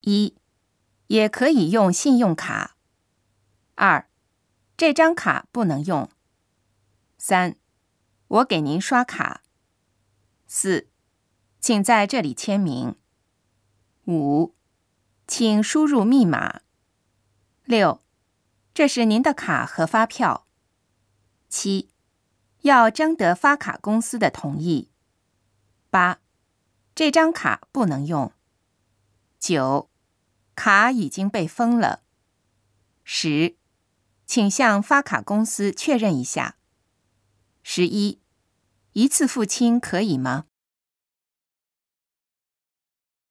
一，也可以用信用卡。二，这张卡不能用。三，我给您刷卡。四，请在这里签名。五，请输入密码。六，这是您的卡和发票。七，要征得发卡公司的同意。八，这张卡不能用。九，卡已经被封了。十，请向发卡公司确认一下。十一，一次付清可以吗？